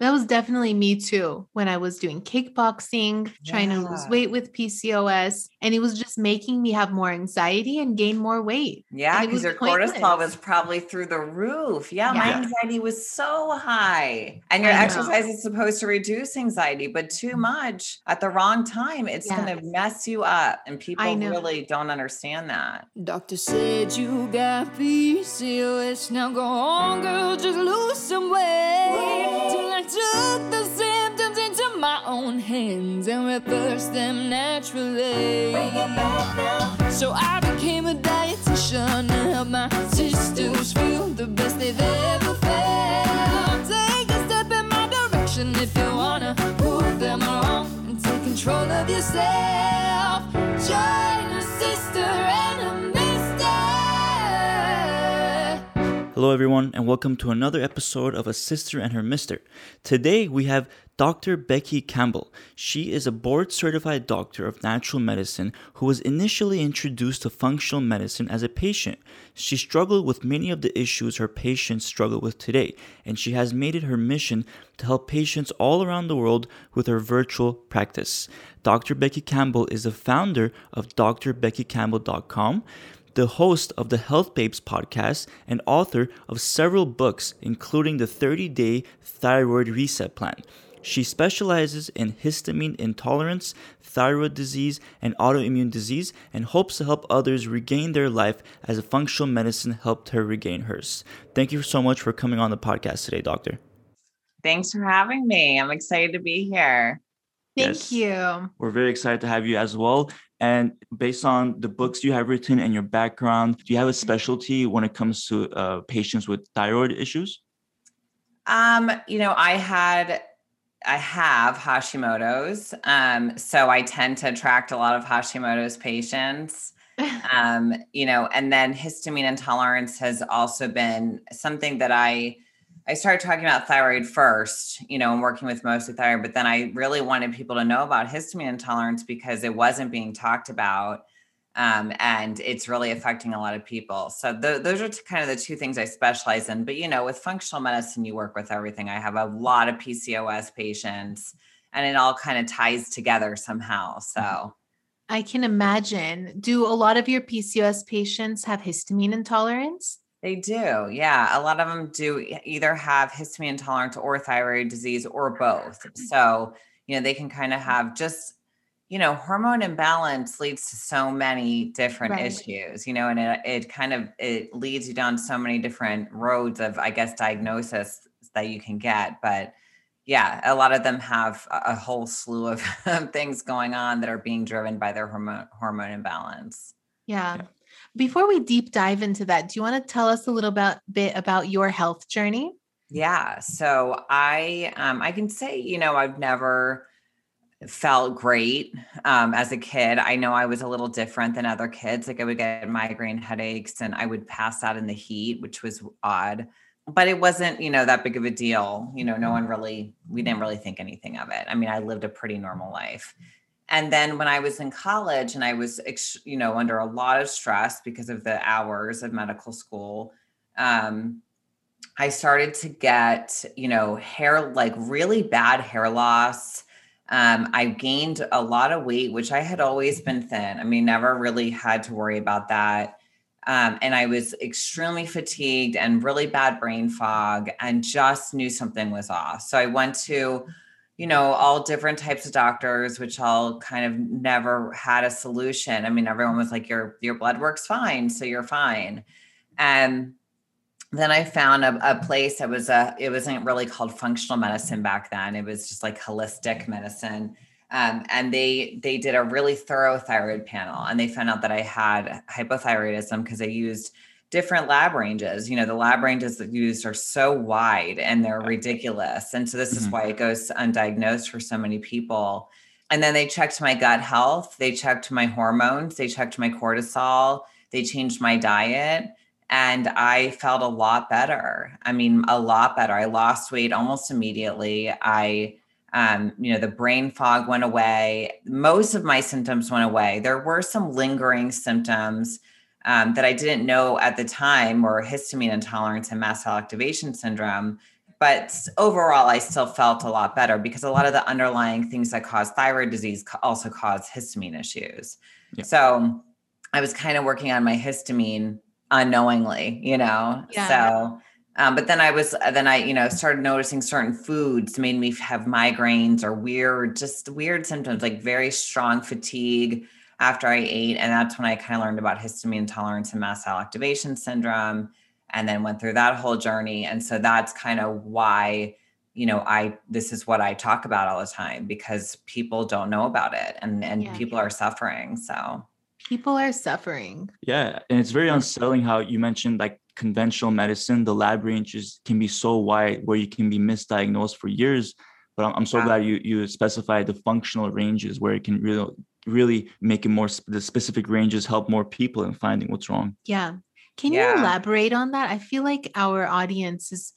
That was definitely me too when I was doing kickboxing, trying to lose weight with PCOS. And it was just making me have more anxiety and gain more weight. Yeah, because was your cortisol was probably through the roof. Yeah, my anxiety was so high. And your exercise is supposed to reduce anxiety, but too mm-hmm. much at the wrong time, it's going to mess you up. And people know. really don't understand that. Doctor said you got PCOS. Now go on, girl, just lose some weight. Till I took the symptoms into my own hands and reversed them naturally. So I became a dietitian to help my sisters feel the best they've ever felt. Take a step in my direction if you wanna prove them wrong and take control of yourself. Join Hello, everyone, and welcome to another episode of A Cyster and Her Mister. Today we have Dr. Becky Campbell. She is a board certified doctor of natural medicine who was initially introduced to functional medicine as a patient. She struggled with many of the issues her patients struggle with today, and she has made it her mission to help patients all around the world with her virtual practice. Dr. Becky Campbell is the founder of drbeckycampbell.com the host of the Health Babes podcast, and author of several books, including the 30 Day Thyroid Reset Plan. She specializes in histamine intolerance, thyroid disease, and autoimmune disease, and hopes to help others regain their life as a functional medicine helped her regain hers. Thank you so much for coming on the podcast today, Doctor. Thanks for having me. I'm excited to be here. Thank Yes. you. We're very excited to have you as well. And based on the books you have written and your background, do you have a specialty when it comes to uh, patients with thyroid issues? Um, you know, I had I have Hashimoto's. Um, so I tend to attract a lot of Hashimoto's patients. Um, you know, and then histamine intolerance has also been something that I I started talking about thyroid first, you know, and working with mostly thyroid, but then I really wanted people to know about histamine intolerance because it wasn't being talked about. Um, and it's really affecting a lot of people. So th- those are t- kind of the two things I specialize in. But you know, with functional medicine, you work with everything. I have a lot of PCOS patients, and it all kind of ties together somehow. So I can imagine. Do a lot of your PCOS patients have histamine intolerance? They do, yeah. A lot of them do either have histamine intolerance or thyroid disease or both. So you know, they can kind of mm-hmm. have just you know, hormone imbalance leads to so many different Right. issues, you know, and it, it kind of it leads you down so many different roads of, I guess, diagnosis that you can get. But yeah, a lot of them have a, a whole slew of things going on that are being driven by their hormone hormone imbalance. Yeah. Before we deep dive into that, do you want to tell us a little bit, bit about your health journey? Yeah. So I um I can say, you know, I've never felt great um as a kid. I know I was a little different than other kids. Like I would get migraine headaches and I would pass out in the heat, which was odd. But it wasn't, you know, that big of a deal. You know, no one really we didn't really think anything of it. I mean, I lived a pretty normal life. And then when I was in college and I was, you know, under a lot of stress because of the hours of medical school, um, I started to get, you know, hair like really bad hair loss. Um, I gained a lot of weight, which I had always been thin. I mean, never really had to worry about that. Um, and I was extremely fatigued and really bad brain fog and just knew something was off. So I went to, you know, all different types of doctors, which all kind of never had a solution. I mean, everyone was like, your, your blood works fine. So you're fine. And then I found a, a place that was a, it wasn't really called functional medicine back then. It was just like holistic medicine. Um, and they they did a really thorough thyroid panel and they found out that I had hypothyroidism because I used different lab ranges. You know, the lab ranges that used are so wide and they're ridiculous. And so this is Mhm. why it goes undiagnosed for so many people. And then they checked my gut health, they checked my hormones, they checked my cortisol, they changed my diet and I felt a lot better. I mean, a lot better. I lost weight almost immediately. I, um, you know, the brain fog went away. Most of my symptoms went away. There were some lingering symptoms um, that I didn't know at the time were histamine intolerance and mast cell activation syndrome. but overall i still felt a lot better because a lot of the underlying things that cause thyroid disease also cause histamine issues yeah. so i was kind of working on my histamine unknowingly you know yeah. so um, but then I was, then I, you know, started noticing certain foods made me have migraines or weird, just weird symptoms, like very strong fatigue after I ate. And that's when I kind of learned about histamine intolerance and mast cell activation syndrome and then went through that whole journey. And so that's kind of why, you know, I, this is what I talk about all the time because people don't know about it and, and yeah. people are suffering. So people are suffering. Yeah. And it's very unsettling how you mentioned like conventional medicine, the lab ranges can be so wide where you can be misdiagnosed for years. But I'm, I'm so glad you you specified the functional ranges where it can really really making it more the specific ranges help more people in finding what's wrong. Yeah. Can yeah. you elaborate on that? I feel like our audience is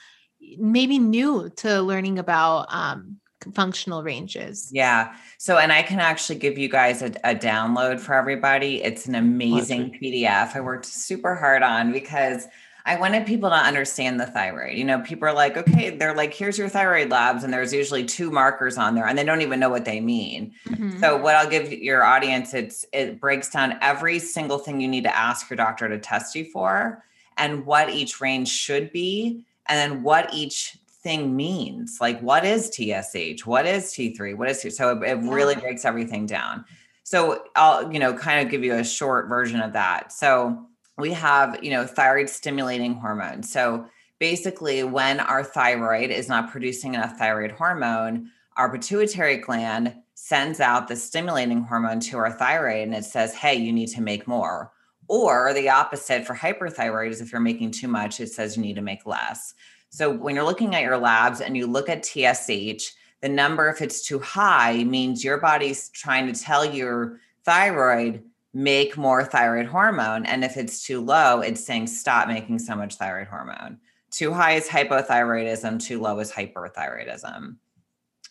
maybe new to learning about um, functional ranges. Yeah. So, and I can actually give you guys a, a download for everybody. It's an amazing PDF I worked super hard on because I wanted people to understand the thyroid. You know, people are like, okay, they're like, here's your thyroid labs, and there's usually two markers on there, and they don't even know what they mean. Mm-hmm. So, what I'll give your audience, it's it breaks down every single thing you need to ask your doctor to test you for, and what each range should be, and then what each thing means. Like, what is TSH? What is T3? What is T? so it, it really breaks everything down. So, I'll you know kind of give you a short version of that. So we have, you know, thyroid stimulating hormone. So basically, when our thyroid is not producing enough thyroid hormone, our pituitary gland sends out the stimulating hormone to our thyroid and it says, hey, you need to make more. Or the opposite for hyperthyroid is if you're making too much, it says you need to make less. So when you're looking at your labs and you look at TSH, the number, if it's too high, means your body's trying to tell your thyroid, make more thyroid hormone. And if it's too low, it's saying stop making so much thyroid hormone. Too high is hypothyroidism, too low is hyperthyroidism.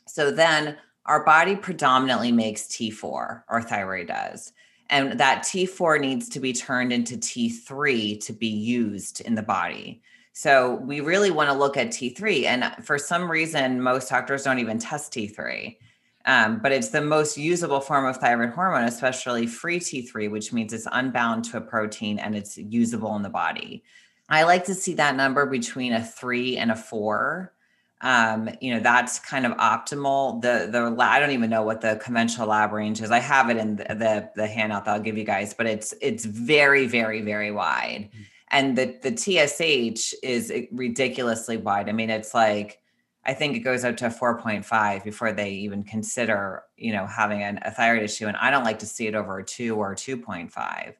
So then our body predominantly makes T4, our thyroid does. And that T4 needs to be turned into T3 to be used in the body. So we really want to look at T3. And for some reason, most doctors don't even test T3. Um, but it's the most usable form of thyroid hormone, especially free T3, which means it's unbound to a protein and it's usable in the body. I like to see that number between a three and a four. Um, you know, that's kind of optimal. The the I don't even know what the conventional lab range is. I have it in the the, the handout that I'll give you guys, but it's it's very very very wide, mm. and the the TSH is ridiculously wide. I mean, it's like I think it goes up to 4.5 before they even consider, you know, having an, a thyroid issue. And I don't like to see it over a two or 2.5.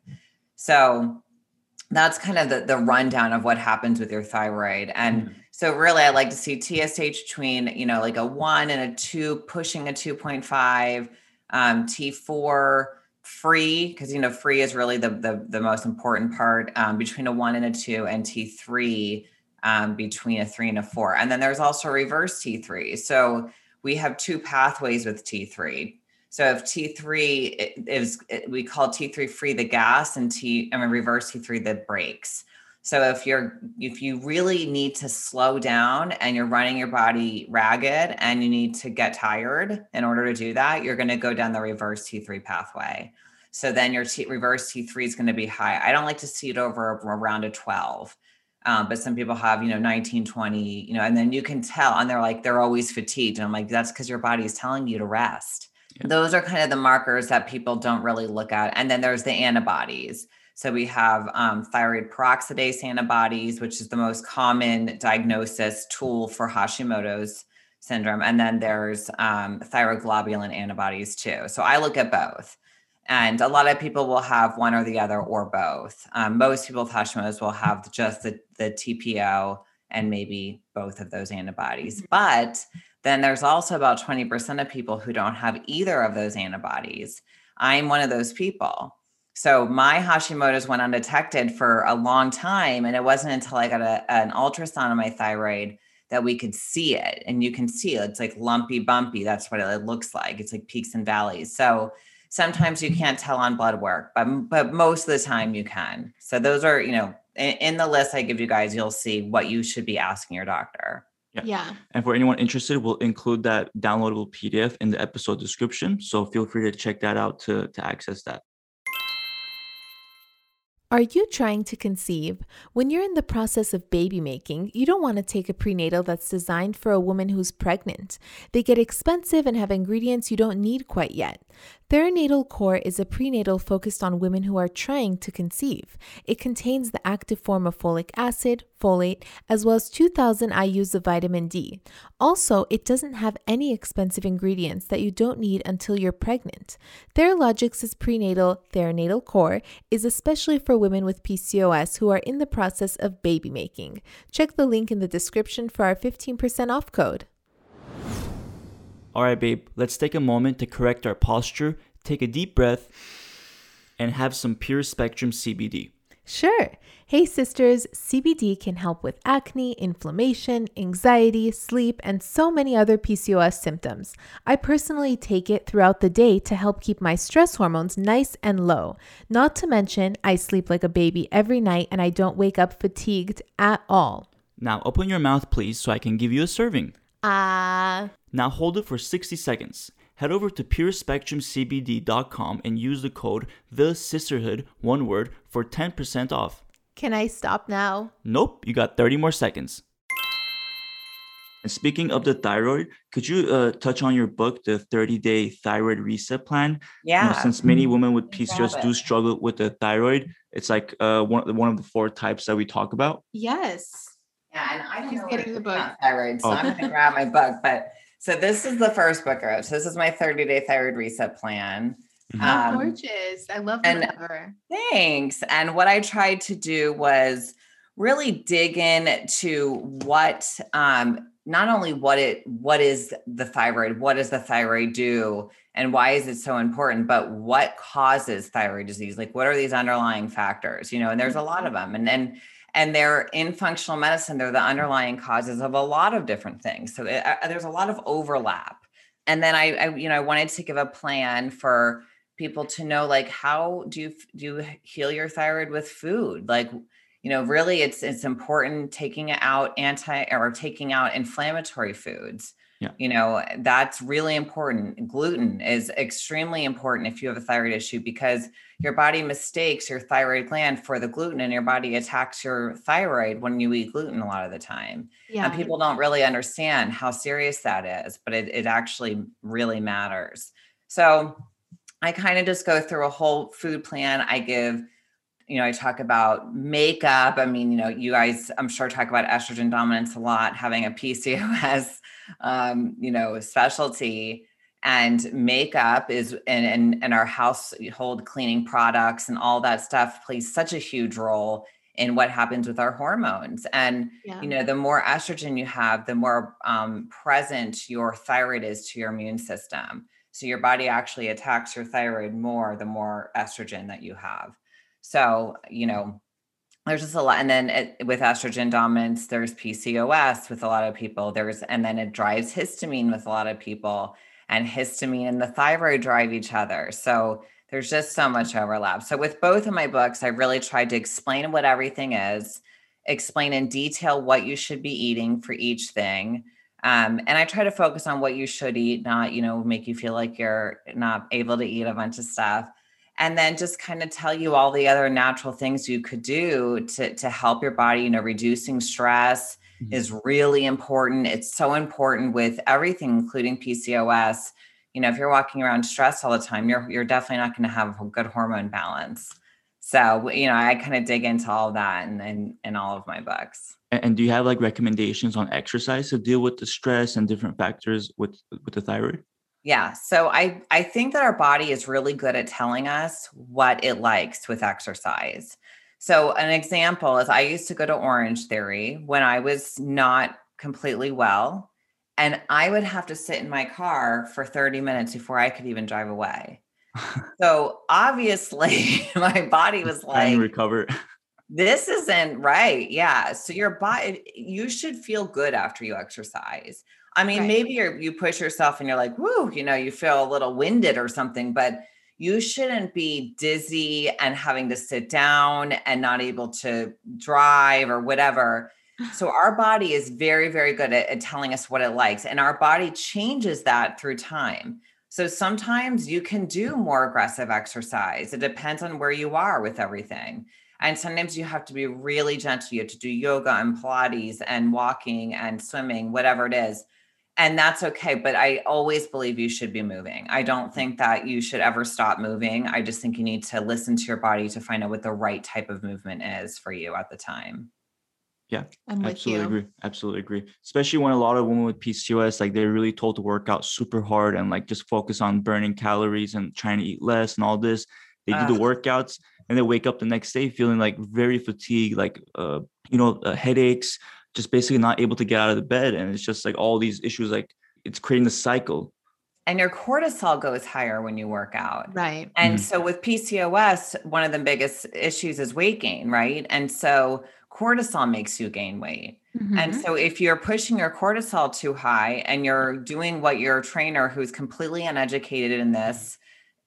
So that's kind of the, the rundown of what happens with your thyroid. And mm-hmm. so really I like to see TSH between, you know, like a one and a two, pushing a 2.5, um, T4 free, because you know, free is really the the, the most important part um, between a one and a two and T3 um, between a three and a four. And then there's also reverse T3. So we have two pathways with T3. So if T3 is, we call T3 free the gas and T, I mean, reverse T3 the brakes. So if you're, if you really need to slow down and you're running your body ragged and you need to get tired in order to do that, you're going to go down the reverse T3 pathway. So then your T, reverse T3 is going to be high. I don't like to see it over around a 12. Um, but some people have, you know, 19, 20, you know, and then you can tell, and they're like, they're always fatigued. And I'm like, that's because your body is telling you to rest. Yeah. Those are kind of the markers that people don't really look at. And then there's the antibodies. So we have um, thyroid peroxidase antibodies, which is the most common diagnosis tool for Hashimoto's syndrome. And then there's um, thyroglobulin antibodies too. So I look at both. And a lot of people will have one or the other or both. Um, most people with Hashimoto's will have just the, the TPO and maybe both of those antibodies. Mm-hmm. But then there's also about 20% of people who don't have either of those antibodies. I'm one of those people. So my Hashimoto's went undetected for a long time. And it wasn't until I got a, an ultrasound on my thyroid that we could see it. And you can see it. It's like lumpy, bumpy. That's what it looks like. It's like peaks and valleys. So sometimes you can't tell on blood work, but but most of the time you can. So those are, you know, in, in the list I give you guys, you'll see what you should be asking your doctor. Yeah. yeah. And for anyone interested, we'll include that downloadable PDF in the episode description. So feel free to check that out to, to access that. Are you trying to conceive? When you're in the process of baby making, you don't want to take a prenatal that's designed for a woman who's pregnant. They get expensive and have ingredients you don't need quite yet. Theranatal Core is a prenatal focused on women who are trying to conceive. It contains the active form of folic acid, folate, as well as 2000 IUs of vitamin D. Also, it doesn't have any expensive ingredients that you don't need until you're pregnant. Theralogix' prenatal Theranatal Core is especially for women with PCOS who are in the process of baby making. Check the link in the description for our 15% off code. All right, babe, let's take a moment to correct our posture, take a deep breath, and have some pure spectrum CBD. Sure. Hey, sisters, CBD can help with acne, inflammation, anxiety, sleep, and so many other PCOS symptoms. I personally take it throughout the day to help keep my stress hormones nice and low. Not to mention, I sleep like a baby every night and I don't wake up fatigued at all. Now, open your mouth, please, so I can give you a serving. Ah. Uh... Now hold it for 60 seconds. Head over to purespectrumcbd.com and use the code the Cysterhood one word for 10% off. Can I stop now? Nope, you got 30 more seconds. And speaking of the thyroid, could you uh, touch on your book, the 30 day thyroid reset plan? Yeah. You know, since many women with PCOS do struggle with the thyroid, it's like uh, one, one of the four types that we talk about. Yes. Yeah, and I don't He's know getting the book. Thyroid, so oh. I'm going to grab my book. But so this is the first book of. So this is my 30 day thyroid reset plan. Mm-hmm. Um, gorgeous! I love the cover. Thanks. And what I tried to do was really dig in to what um, not only what it what is the thyroid, what does the thyroid do, and why is it so important, but what causes thyroid disease? Like what are these underlying factors? You know, and there's a lot of them. And then and they're in functional medicine they're the underlying causes of a lot of different things. So it, uh, there's a lot of overlap. And then I, I, you know i wanted to give a plan for people to know like how do you do you heal your thyroid with food? Like you know really it's it's important taking out anti or taking out inflammatory foods yeah. You know, that's really important. Gluten is extremely important if you have a thyroid issue because your body mistakes your thyroid gland for the gluten and your body attacks your thyroid when you eat gluten a lot of the time. Yeah. And people don't really understand how serious that is, but it, it actually really matters. So I kind of just go through a whole food plan. I give you know, I talk about makeup. I mean, you know, you guys, I'm sure, talk about estrogen dominance a lot, having a PCOS um, you know, specialty and makeup is and, and and our household cleaning products and all that stuff plays such a huge role in what happens with our hormones. And yeah. you know the more estrogen you have the more um, present your thyroid is to your immune system. So your body actually attacks your thyroid more the more estrogen that you have. So you know there's just a lot and then it, with estrogen dominance there's pcos with a lot of people there's and then it drives histamine with a lot of people and histamine and the thyroid drive each other. So there's just so much overlap. So with both of my books i really tried to explain what everything is explain in detail what you should be eating for each thing um, and i try to focus on what you should eat not you know make you feel like you're not able to eat a bunch of stuff and then just kind of tell you all the other natural things you could do to to help your body you know reducing stress mm-hmm. is really important. It's so important with everything including pcos you know if you're walking around stressed all the time you're you're definitely not going to have a good hormone balance. So you know i kind of dig into all of that in, in in all of my books. And do you have like recommendations on exercise to deal with the stress and different factors with with the thyroid yeah. So I I think that our body is really good at telling us what it likes with exercise. So an example is I used to go to Orange Theory when I was not completely well and I would have to sit in my car for 30 minutes before I could even drive away. so obviously my body was like recover. This isn't right. Yeah. So your body you should feel good after you exercise. I mean, right. maybe you you push yourself and you're like, whoo, you know, you feel a little winded or something, but you shouldn't be dizzy and having to sit down and not able to drive or whatever So our body is very, very good at, at telling us what it likes, and our body changes that through time. So sometimes you can do more aggressive exercise. It depends on where you are with everything. And sometimes you have to be really gentle. You have to do yoga and Pilates and walking and swimming, whatever it is. And that's okay. But I always believe you should be moving. I don't think that you should ever stop moving. I just think you need to listen to your body to find out what the right type of movement is for you at the time. Yeah, I'm with absolutely you. agree. Absolutely agree. Especially when a lot of women with PCOS, like they're really told to work out super hard and like just focus on burning calories and trying to eat less and all this. They do the workouts and they wake up the next day feeling like very fatigued, like uh, you know, uh, headaches, just basically not able to get out of the bed, and it's just like all these issues. Like it's creating the cycle. And your cortisol goes higher when you work out. Right. And Mhm. so with PCOS, one of the biggest issues is weight gain, right? And so cortisol makes you gain weight. And Mhm. so if you're pushing your cortisol too high and you're doing what your trainer who's completely uneducated in this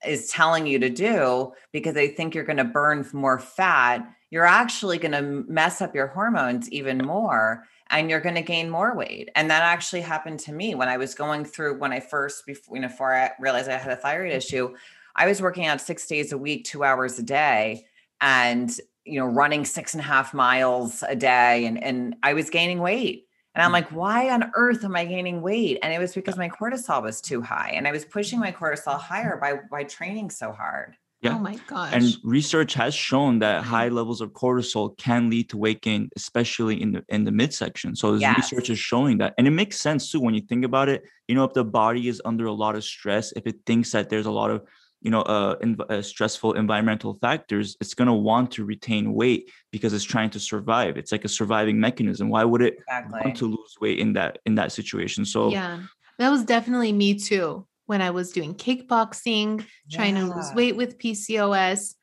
is telling you to do because they think you're going to burn more fat, you're actually going to mess up your hormones even more and you're going to gain more weight. And that actually happened to me when I was going through when I first before you know before I realized I had a thyroid mm-hmm. issue, I was working out 6 days a week, 2 hours a day and you know running six and a half miles a day and and I was gaining weight. And I'm mm-hmm. like, why on earth am I gaining weight? And it was because my cortisol was too high. And I was pushing my cortisol higher by by training so hard. Yeah. Oh my gosh. And research has shown that high levels of cortisol can lead to weight gain, especially in the in the midsection. So there's research is showing that, and it makes sense too when you think about it. You know, if the body is under a lot of stress, if it thinks that there's a lot of you know uh, env- uh stressful environmental factors, it's gonna want to retain weight because it's trying to survive. It's like a surviving mechanism. Why would it Exactly. want to lose weight in that in that situation? So yeah, that was definitely me too. When I was doing kickboxing, trying to lose weight with PCOS,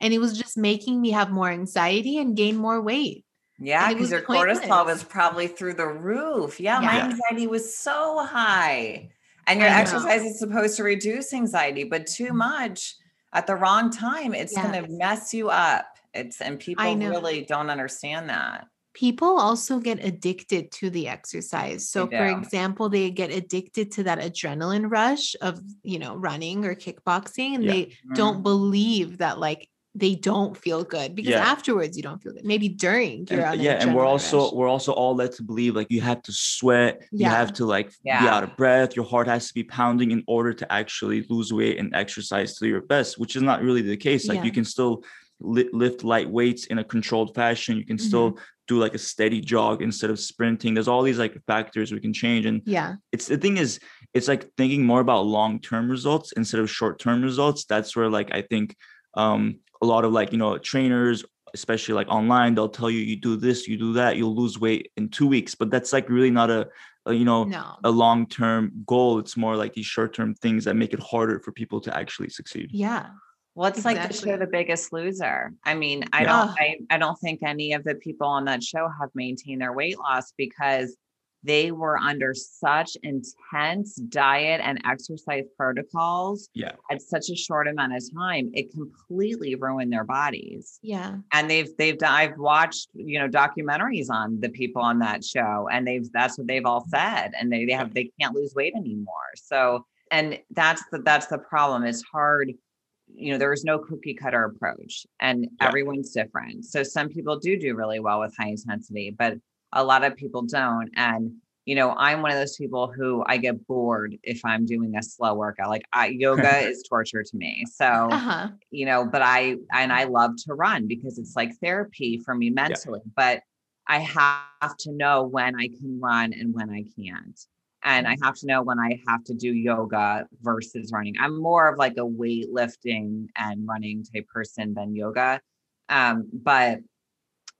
and it was just making me have more anxiety and gain more weight. Yeah, because your cortisol was probably through the roof. Yeah, my anxiety was so high. And your exercise is supposed to reduce anxiety, but too mm. much at the wrong time, it's going to mess you up. It's and people really don't understand that. People also get addicted to the exercise. So, for example, they get addicted to that adrenaline rush of, you know, running or kickboxing, and Yeah. they mm-hmm. don't believe that, like, they don't feel good because Yeah. afterwards you don't feel good. Maybe during you're and, yeah and we're also rush. we're also all led to believe like you have to sweat you have to like be out of breath your heart has to be pounding in order to actually lose weight and exercise to your best which is not really the case like Yeah. you can still li- lift light weights in a controlled fashion you can Mm-hmm. still do like a steady jog instead of sprinting there's all these like factors we can change and yeah. it's the thing is it's like thinking more about long-term results instead of short-term results that's where like i think um a lot of like you know trainers especially like online they'll tell you you do this you do that you'll lose weight in two weeks but that's like really not a, a you know No. a long-term goal it's more like these short-term things that make it harder for people to actually succeed Yeah. Well, it's like the Exactly. show The Biggest Loser. I mean, I Yeah. don't I, I don't think any of the people on that show have maintained their weight loss because they were under such intense diet and exercise protocols yeah at such a short amount of time. It completely ruined their bodies. Yeah. And they've they've I've watched, you know, documentaries on the people on that show and they've that's what they've all said and they, they have they can't lose weight anymore. So and that's the that's the problem. It's hard you know there is no cookie cutter approach and Yeah. everyone's different. So some people do do really well with high intensity but a lot of people don't. And you know i'm one of those people who i get bored if i'm doing a slow workout. Like I, yoga is torture to me. So Uh-huh. you know but i and i love to run because it's like therapy for me mentally but i have to know when i can run and when i can't and i have to know when i have to do yoga versus running i'm more of like a weightlifting and running type person than yoga um but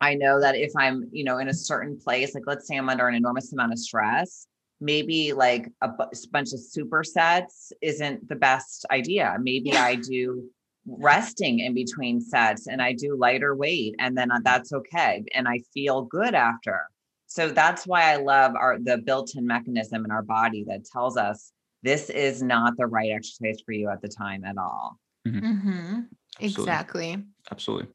i know that if i'm you know in a certain place like let's say i'm under an enormous amount of stress maybe like a bunch of supersets isn't the best idea maybe Yeah. i do resting in between sets and I do lighter weight and then uh, that's okay and I feel good after. So that's why I love our the built-in mechanism in our body that tells us this is not the right exercise for you at the time at all. Mm-hmm. Absolutely. Exactly. absolutely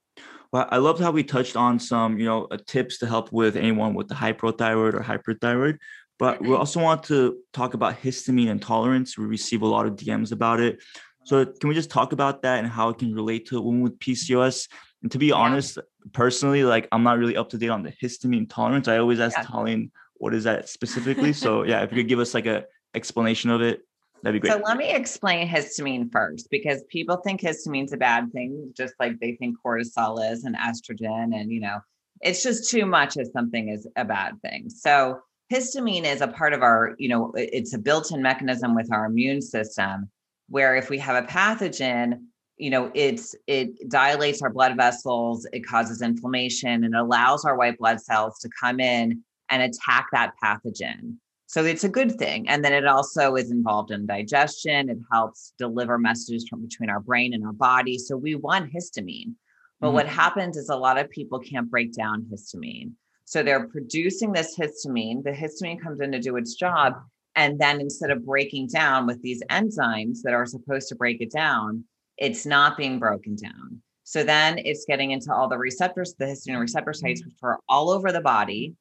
Well, I loved how we touched on some, you know, uh, tips to help with anyone with the hypothyroid or hyperthyroid. But we also want to talk about histamine intolerance. We receive a lot of DMs about it. So can we just talk about that and how it can relate to a woman with PCOS? And to be yeah. honest, personally, like I'm not really up to date on the histamine tolerance. I always ask yeah. Colleen, what is that specifically? so yeah, if you could give us like a explanation of it, that'd be great. So let me explain histamine first, because people think histamine's a bad thing, just like they think cortisol is and estrogen, and you know, it's just too much as something is a bad thing. So histamine is a part of our, you know, it's a built-in mechanism with our immune system where if we have a pathogen, you know, it's it dilates our blood vessels, it causes inflammation and allows our white blood cells to come in and attack that pathogen. So it's a good thing. And then it also is involved in digestion. It helps deliver messages from between our brain and our body. So we want histamine. But mm-hmm. what happens is a lot of people can't break down histamine. So they're producing this histamine. The histamine comes in to do its job. And then instead of breaking down with these enzymes that are supposed to break it down, it's not being broken down. So then it's getting into all the receptors, the histamine receptor sites, which are all over the body.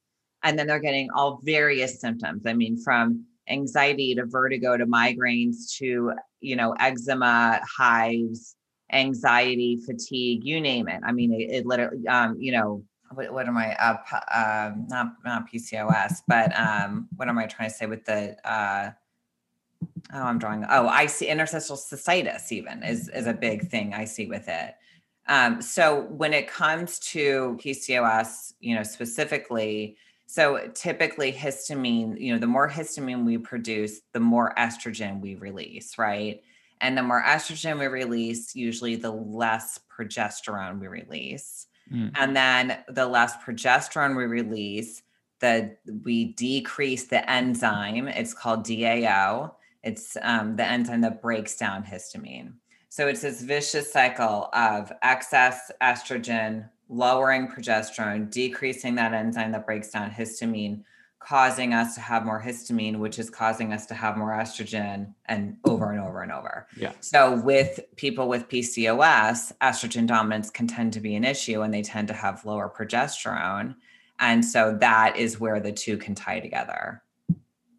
And then they're getting all various symptoms. I mean, from anxiety to vertigo to migraines to, you know, eczema, hives, anxiety, fatigue, you name it. I mean, it, it literally, um, you know, what, what am I uh, um, not not PCOS, but um, what am I trying to say with the uh, oh I'm drawing oh I see interstitial cystitis even is is a big thing I see with it. Um, so when it comes to PCOS, you know specifically, so typically histamine, you know, the more histamine we produce, the more estrogen we release, right? And the more estrogen we release, usually the less progesterone we release. Mm. And then the less progesterone we release, the we decrease the enzyme. It's called DAO. It's um, the enzyme that breaks down histamine. So it's this vicious cycle of excess estrogen, lowering progesterone, decreasing that enzyme that breaks down histamine, causing us to have more histamine, which is causing us to have more estrogen and over and over and over. Yeah. So with people with PCOS, estrogen dominance can tend to be an issue and they tend to have lower progesterone. And so that is where the two can tie together.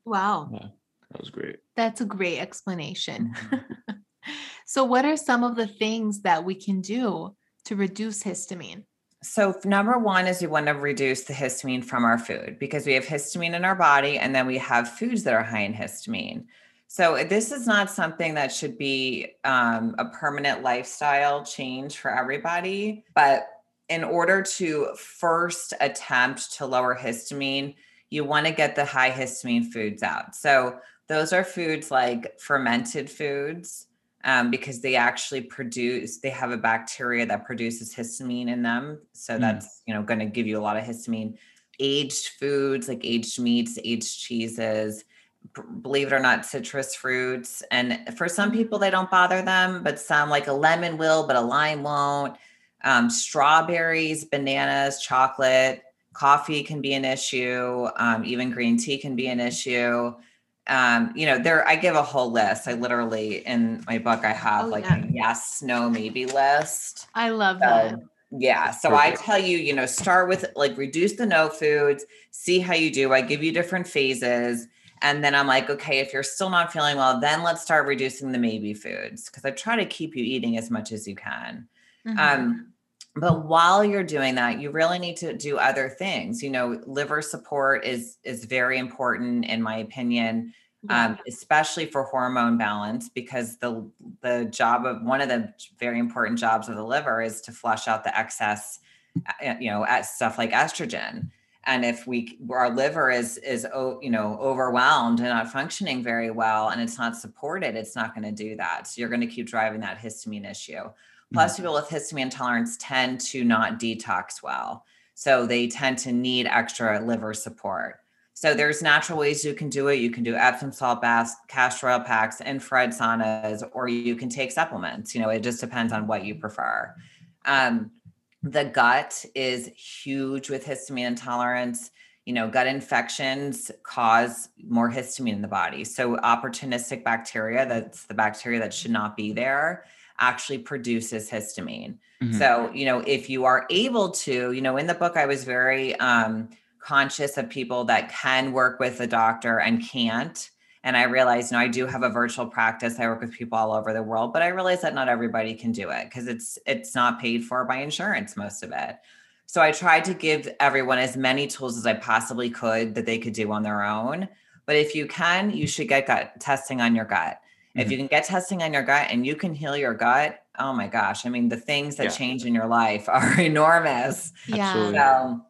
Wow. Yeah, that was great. That's a great explanation. Mm-hmm. so what are some of the things that we can do to reduce histamine? So, number one is we want to reduce the histamine from our food because we have histamine in our body and then we have foods that are high in histamine. So, this is not something that should be um, a permanent lifestyle change for everybody. But in order to first attempt to lower histamine, you want to get the high histamine foods out. So, those are foods like fermented foods um, because they actually produce they have a bacteria that produces histamine in them so mm. that's you know going to give you a lot of histamine. Aged foods like aged meats aged cheeses believe it or not citrus fruits and for some people they don't bother them but some like a lemon will but a lime won't. Um, strawberries bananas chocolate coffee can be an issue um, even green tea can be an issue um, you know, there I give a whole list. I literally in my book I have oh, like yeah. a yes, no, maybe list. I love so, that. Yeah. So Perfect. I tell you, you know, start with like reduce the no foods, see how you do. I give you different phases. And then I'm like, okay, if you're still not feeling well, then let's start reducing the maybe foods because I try to keep you eating as much as you can. Mm-hmm. Um, but while you're doing that you really need to do other things. You know liver support is is very important in my opinion yeah. um, especially for hormone balance because the the job of one of the very important jobs of the liver is to flush out the excess uh, you know at stuff like estrogen. And if we our liver is is you know overwhelmed and not functioning very well and it's not supported it's not going to do that. So you're going to keep driving that histamine issue Plus, mm-hmm. people with histamine intolerance tend to not detox well. So they tend to need extra liver support. So there's natural ways you can do it. You can do Epsom salt baths, castor oil packs, infrared saunas, or you can take supplements. You know, it just depends on what you prefer. Um, the gut is huge with histamine intolerance. You know, gut infections cause more histamine in the body. So opportunistic bacteria, that's the bacteria that should not be there, actually produces histamine. Mhm. So, you know, if you are able to, you know, in the book, I was very um, conscious of people that can work with a doctor and can't. And I realized, you know, I do have a virtual practice. I work with people all over the world, but I realize that not everybody can do it because it's it's not paid for by insurance, most of it. So I tried to give everyone as many tools as I possibly could that they could do on their own. But if you can, you should get gut testing on your gut. If Mhm. you can get testing on your gut and you can heal your gut, oh my gosh. I mean, the things that Yeah. change in your life are enormous. Yeah. Absolutely. So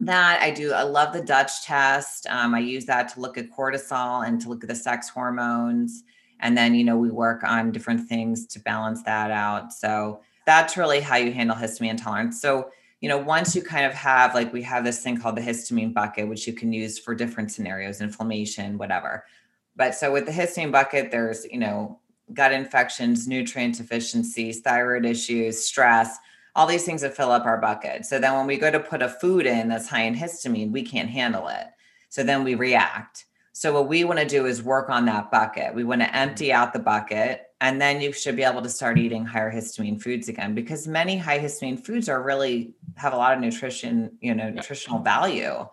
that I do, I love the Dutch test. Um, I use that to look at cortisol and to look at the sex hormones. And then, you know, we work on different things to balance that out. So that's really how you handle histamine intolerance. So, you know, once you kind of have, like, we have this thing called the histamine bucket, which you can use for different scenarios, inflammation, whatever. But so with the histamine bucket, there's, you know, gut infections, nutrient deficiencies, thyroid issues, stress, all these things that fill up our bucket. So then when we go to put a food in that's high in histamine, we can't handle it. So then we react. So what we want to do is work on that bucket. We want to empty out the bucket and then you should be able to start eating higher histamine foods again because many high histamine foods are really have a lot of nutrition, you know, nutritional value.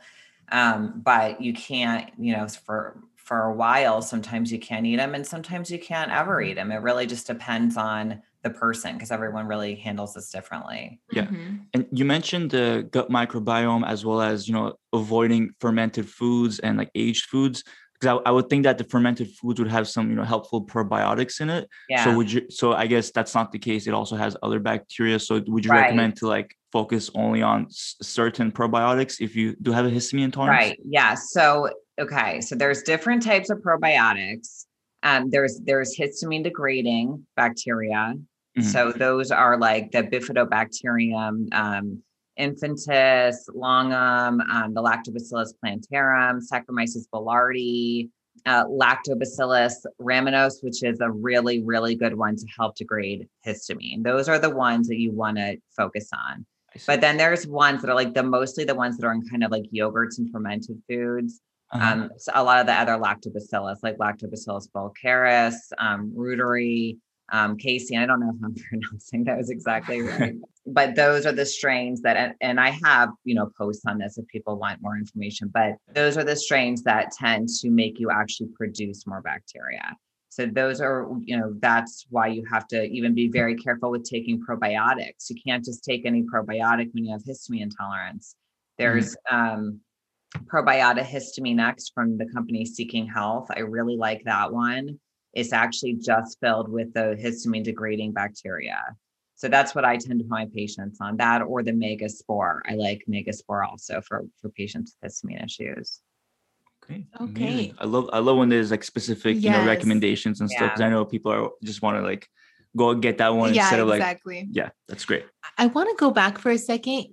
Um, but you can't, you know, for for a while sometimes you can't eat them and sometimes you can't ever eat them. It really just depends on the person because everyone really handles this differently. Yeah. Mhm. And you mentioned the gut microbiome as well as you know avoiding fermented foods and like aged foods because I, I would think that the fermented foods would have some you know helpful probiotics in it. Yeah. So would you? So I guess that's not the case. It also has other bacteria. So would you Right. recommend to like focus only on s- certain probiotics if you do have a histamine intolerance? Right. Yeah. So okay. So there's different types of probiotics. Um, there's there's histamine degrading bacteria. Mhm. So those are like the bifidobacterium, um, infantis, longum, um, the lactobacillus plantarum, Saccharomyces boulardii, uh, lactobacillus rhamnosus, which is a really, really good one to help degrade histamine. Those are the ones that you want to focus on. But then there's ones that are like the mostly the ones that are in kind of like yogurts and fermented foods. Uh-huh. Um, so a lot of the other lactobacillus, like lactobacillus bulgaris, um, reuteri, um, casei. I don't know if I'm pronouncing those exactly right, but those are the strains that, and, and I have, you know, posts on this if people want more information, but those are the strains that tend to make you actually produce more bacteria. So those are, you know, that's why you have to even be very careful with taking probiotics. You can't just take any probiotic when you have histamine intolerance. There's um, probiotic histamine X from the company Seeking Health. I really like that one. It's actually just filled with the histamine degrading bacteria. So that's what I tend to put my patients on that or the megaspore. I like megaspore also for for patients with histamine issues. Okay. Okay. I love I love when there's like specific you know recommendations and stuff because I know people are just want to like go get that one Yeah, instead of like exactly. yeah that's great. I want to go back for a second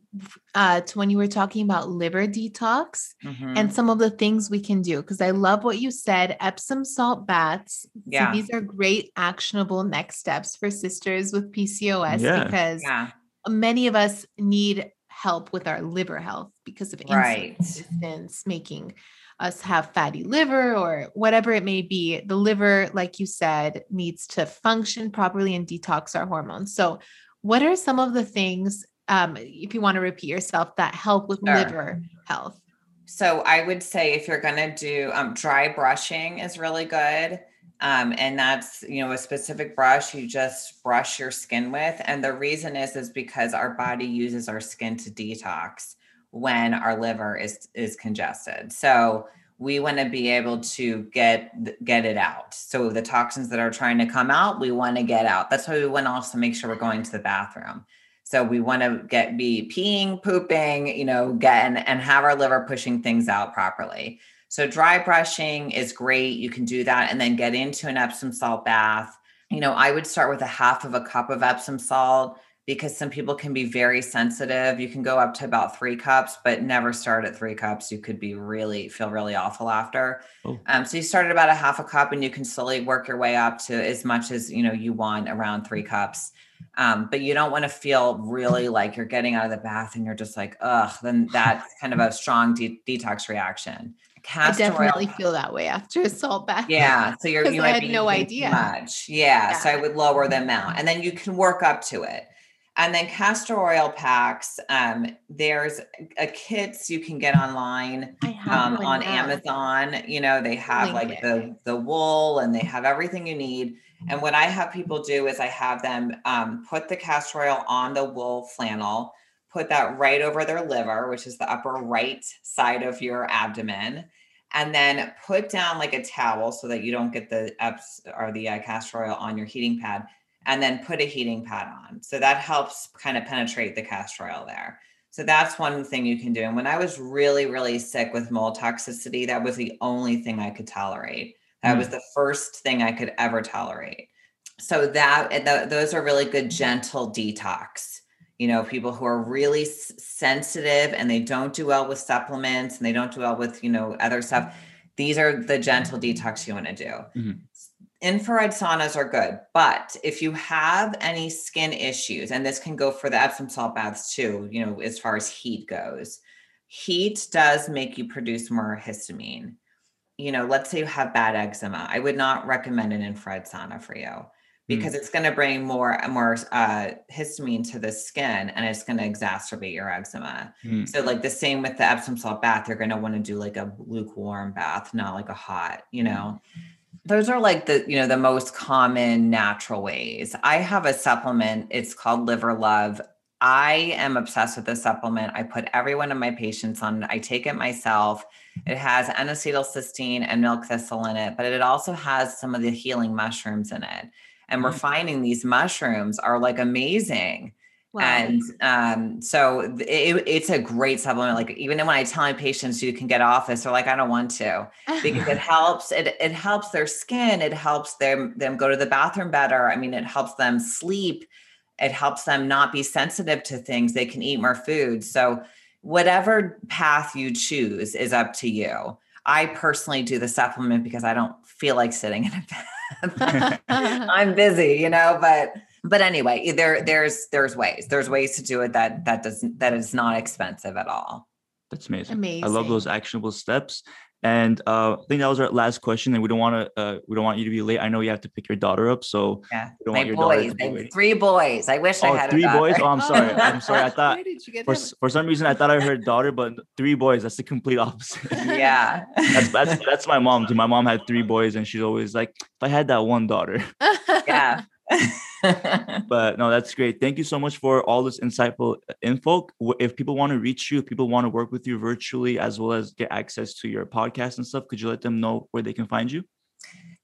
uh, to when you were talking about liver detox Mhm. and some of the things we can do. Because I love what you said Epsom salt baths. So Yeah. these are great, actionable next steps for sisters with PCOS Yeah. because yeah, many of us need help with our liver health because of insulin Right. resistance, making us have fatty liver or whatever it may be. The liver, like you said, needs to function properly and detox our hormones. So, what are some of the things, um, if you want to repeat yourself, that help with Sure. liver health? So I would say if you're going to do um, dry brushing is really good. Um, and that's, you know, a specific brush you just brush your skin with. And the reason is, is because our body uses our skin to detox when our liver is, is congested. So we want to be able to get, get it out. So the toxins that are trying to come out, we want to get out. That's why we want to also make sure we're going to the bathroom. So we want to get be peeing, pooping, you know, get and, and have our liver pushing things out properly. So dry brushing is great. You can do that and then get into an Epsom salt bath. You know, I would start with a half of a cup of Epsom salt because some people can be very sensitive. You can go up to about three cups, but never start at three cups. You could be really feel really awful after. Oh. Um, so you start at about a half a cup and you can slowly work your way up to as much as you know you want around three cups. Um, but you don't want to feel really like you're getting out of the bath and you're just like, ugh, then that's kind of a strong de- detox reaction. castor I definitely oil. feel that way after a salt bath. Yeah, so you're you I might had be no idea. too much. Yeah, so I would lower the amount, and then you can work up to it. And then castor oil packs. Um, there's a kits you can get online um, on now. Amazon. You know, they have Link like it. the the wool and they have everything you need. And what I have people do is I have them um, put the castor oil on the wool flannel, put that right over their liver, which is the upper right side of your abdomen, and then put down like a towel so that you don't get the eps or the uh, castor oil on your heating pad, and then put a heating pad on. So that helps kind of penetrate the castor oil there. So that's one thing you can do. And when I was really, really sick with mold toxicity, that was the only thing I could tolerate. That Mm. was the first thing I could ever tolerate. So that and tho- those are really good gentle detox. You know, people who are really s- sensitive and they don't do well with supplements and they don't do well with you know other stuff. These are the gentle detox you want to do. Mhm. Infrared saunas are good, but if you have any skin issues, and this can go for the Epsom salt baths too, you know, as far as heat goes, heat does make you produce more histamine you know, let's say you have bad eczema, I would not recommend an infrared sauna for you because it's going to bring more more uh, histamine to the skin and it's going to exacerbate your eczema. Mm. So, like the same with the Epsom salt bath, you're going to want to do like a lukewarm bath, not like a hot. You know, those are like the you know the most common natural ways. I have a supplement. It's called Liver Love. I am obsessed with this supplement. I put every one of my patients on. it. I take it myself. It has N-acetylcysteine and milk thistle in it, but it also has some of the healing mushrooms in it. And we're Mm. finding these mushrooms are like amazing. Wow. And um, so it, it's a great supplement. Like even when I tell my patients you can get off this, they're like, I don't want to because it helps. It it helps their skin. It helps them them go to the bathroom better. I mean, it helps them sleep. It helps them not be sensitive to things. They can eat more food. So whatever path you choose is up to you. I personally do the supplement because I don't feel like sitting in a bed. I'm busy, you know, but but anyway, there there's there's ways. There's ways to do it that that doesn't that is not expensive at all. That's amazing. Amazing. I love those actionable steps. And uh, I think that was our last question. And we don't want to uh, we don't want you to be late. I know you have to pick your daughter up, so Yeah. My want your daughter boys, to be I have waiting. three boys. I wish I Oh, had three a daughter. boys. Oh, I'm sorry. I'm sorry. I thought Where did you get for for some reason I thought I heard daughter, but three boys. That's the complete opposite. yeah. that's that's that's my mom too. My mom had three boys, and she's always like, if I had that one daughter. yeah. But no, that's great. Thank you so much for all this insightful uh, info. If people want to reach you, if people want to work with you virtually, as well as get access to your podcast and stuff, could you let them know where they can find you?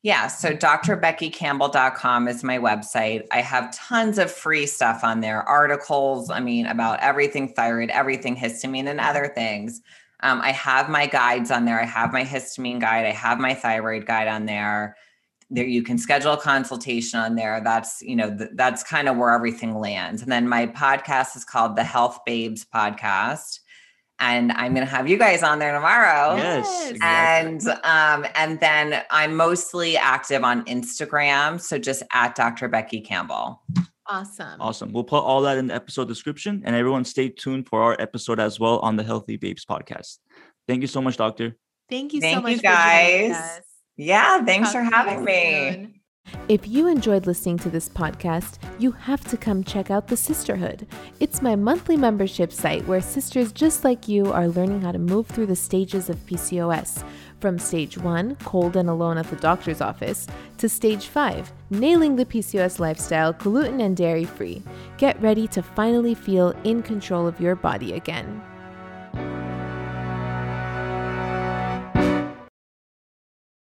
Yeah, so drbeckycampbell.com is my website. I have tons of free stuff on there, articles, I mean, about everything thyroid, everything histamine, and other things. Um, I have my guides on there. I have my histamine guide. I have my thyroid guide on there. There, you can schedule a consultation on there. That's you know th- that's kind of where everything lands. And then my podcast is called the Health Babes Podcast, and I'm going to have you guys on there tomorrow Yes, Yes. exactly. and um and then i'm mostly active on instagram so just at dr becky campbell awesome. Awesome. We'll put all that in the episode description, and everyone stay tuned for our episode as well on the Healthy Babes podcast. Thank you so much, Doctor. Thank you so much you, for guys. Us. yeah thanks Talk for having me soon. If you enjoyed listening to this podcast, you have to come check out The Cysterhood. It's my monthly membership site where sisters just like you are learning how to move through the stages of PCOS. From stage one, cold and alone at the doctor's office, to stage five, nailing the PCOS lifestyle, gluten and dairy free. Get ready to finally feel in control of your body again.